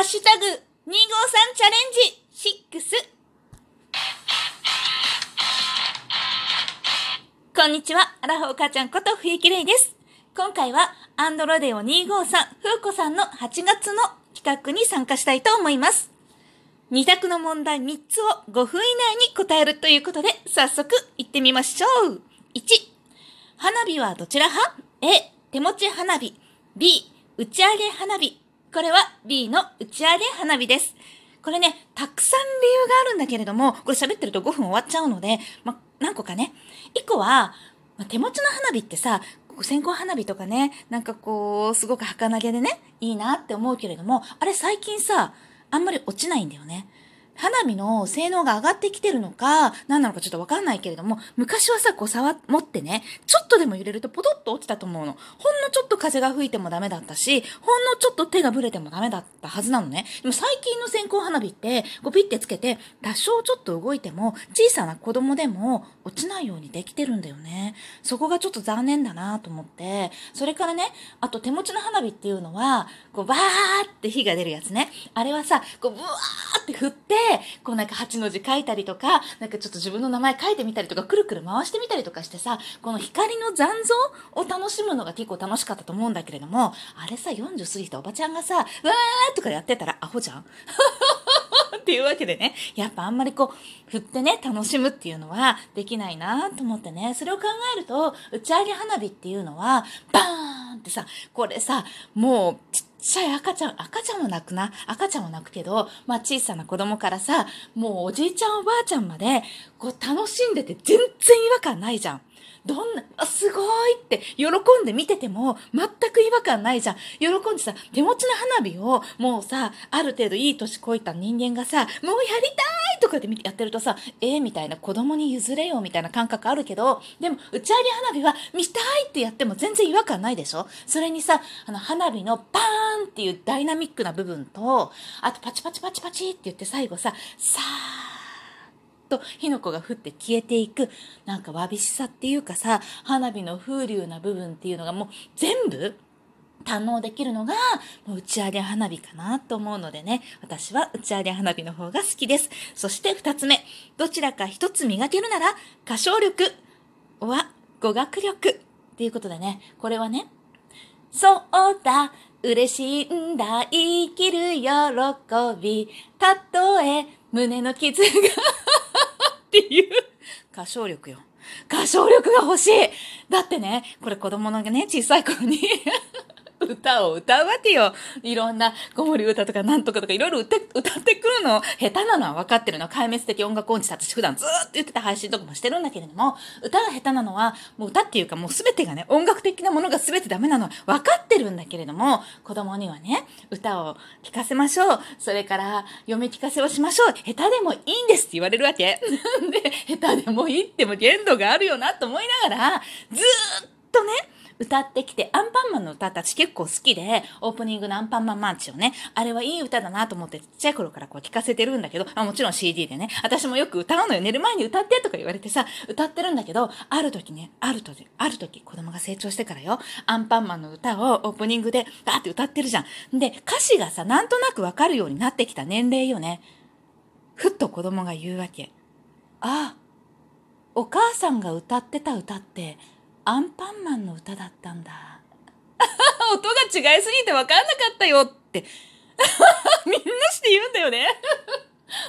ハッシュタグ、253チャレンジ6。こんにちは、アラフォー母ちゃんこと冬木玲です。今回は、アンドロデオ253、風子さんの8月の企画に参加したいと思います。2択の問題3つを5分以内に答えるということで、早速行ってみましょう。1、花火はどちら派 ?A、手持ち花火。B、打ち上げ花火。これは B の打ち上げ花火です。これね、たくさん理由があるんだけれども、これ喋ってると5分終わっちゃうので、ま、何個かね。1個は、ま、手持ちの花火ってさ、線香花火とかね、なんかこう、すごく儚げでね、いいなって思うけれども、あれ最近さ、あんまり落ちないんだよね。花火の性能が上がってきてるのか、何なのかちょっとわかんないけれども、昔はさ、こう触、持ってね、ちょっとでも揺れるとポトッと落ちたと思うの。ほんちょっと風が吹いてもダメだったし、ほんのちょっと手がぶれてもダメだったはずなのね。でも最近の線香花火って、こうピッてつけて、多少ちょっと動いても、小さな子供でも落ちないようにできてるんだよね。そこがちょっと残念だなと思って、それからね、あと手持ちの花火っていうのは、こうバーって火が出るやつね。あれはさ、こうブワーって振って、こうなんか8の字書いたりとか、なんかちょっと自分の名前書いてみたりとか、くるくる回してみたりとかしてさ、この光の残像を楽しむのが結構楽しいしかったと思うんだけれども、あれさ、40過ぎたおばちゃんがさ、わーとかやってたらアホじゃん？っていうわけでね、やっぱあんまりこう、振ってね、楽しむっていうのはできないなと思ってね、それを考えると、打ち上げ花火っていうのは、バーンってさ、これさ、もう、ちっちゃい赤ちゃん、赤ちゃんも泣くな。赤ちゃんも泣くけど、まあ小さな子供からさ、もうおじいちゃんおばあちゃんまで、こう楽しんでて全然違和感ないじゃん。どんな、あ、すごいって喜んで見てても全く違和感ないじゃん。喜んでさ、手持ちの花火をもうさ、ある程度いい年こいた人間がさ、もうやりたいとかでやってるとさ、えー、みたいな子供に譲れよみたいな感覚あるけど、でも打ち上げ花火は見たいってやっても全然違和感ないでしょ？それにさ、あの花火のパーンっていうダイナミックな部分と、あとパチパチパチパチって言って最後さ、さーと火の粉が降って消えていく、なんかわびしさっていうかさ、花火の風流な部分っていうのがもう全部堪能できるのが、もう打ち上げ花火かなと思うのでね、私は打ち上げ花火の方が好きです。そして二つ目、どちらか一つ磨けるなら、歌唱力は語学力っていうことでね、これはね、そうだ、嬉しいんだ、生きる喜び、たとえ胸の傷が歌唱力よ。歌唱力が欲しいだってね、これ子供のね、小さい頃に歌を歌うわけよ。いろんな子守歌とかなんとかとかいろいろ歌ってくるの。下手なのは分かってるの。壊滅的音楽音痴私普段ずーっと言ってた配信とかもしてるんだけれども、歌が下手なのは、もう歌っていうかもう全てがね、音楽的なものが全てダメなのは分かってるんだけれども、子供にはね、歌を聴かせましょう。それから読み聞かせをしましょう。下手でもいいんですって言われるわけ。で、下手でもいいっても限度があるよなと思いながら、ずーっとね、歌ってきて、アンパンマンの歌たち結構好きで、オープニングのアンパンマンマーチをね、あれはいい歌だなと思ってちっちゃい頃からこう聞かせてるんだけど、まあもちろん CD でね、私もよく歌うのよ。寝る前に歌ってとか言われてさ、歌ってるんだけど、ある時ね、ある時、ある時、子供が成長してからよ、アンパンマンの歌をオープニングでガーって歌ってるじゃん。で、歌詞がさ、なんとなくわかるようになってきた年齢よね。ふっと子供が言うわけ。ああ、お母さんが歌ってた歌って、アンパンマンの歌だったんだ。音が違いすぎて分かんなかったよって。みんなして言うんだよね。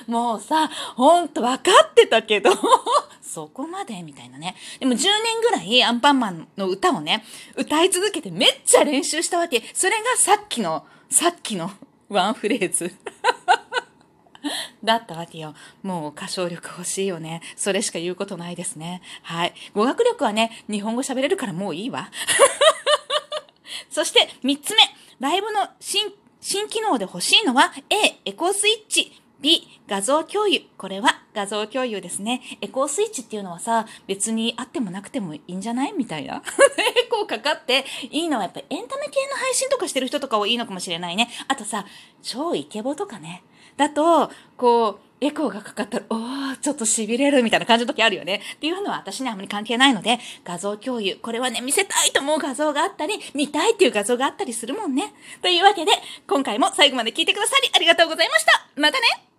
もうさ、ほんと分かってたけど、そこまでみたいなね。でも10年ぐらいアンパンマンの歌をね、歌い続けてめっちゃ練習したわけ。それがさっきの、さっきのワンフレーズ。だったわけよ。もう歌唱力欲しいよね。それしか言うことないですね。はい。語学力はね、日本語喋れるからもういいわ。そして3つ目。ライブの新、新機能で欲しいのは A、エコースイッチ。B、画像共有。これは画像共有ですね。エコースイッチっていうのはさ、別にあってもなくてもいいんじゃない？みたいな。エコーかかっていいのはやっぱりエンタメ系の配信とかしてる人とかはいいのかもしれないね。あとさ、超イケボとかね。だと、こう、エコーがかかったら、おー、ちょっと痺れるみたいな感じの時あるよね。っていうのは私にはあまり関係ないので、画像共有。これはね、見せたいと思う画像があったり、見たいっていう画像があったりするもんね。というわけで、今回も最後まで聞いてくださりありがとうございました。またね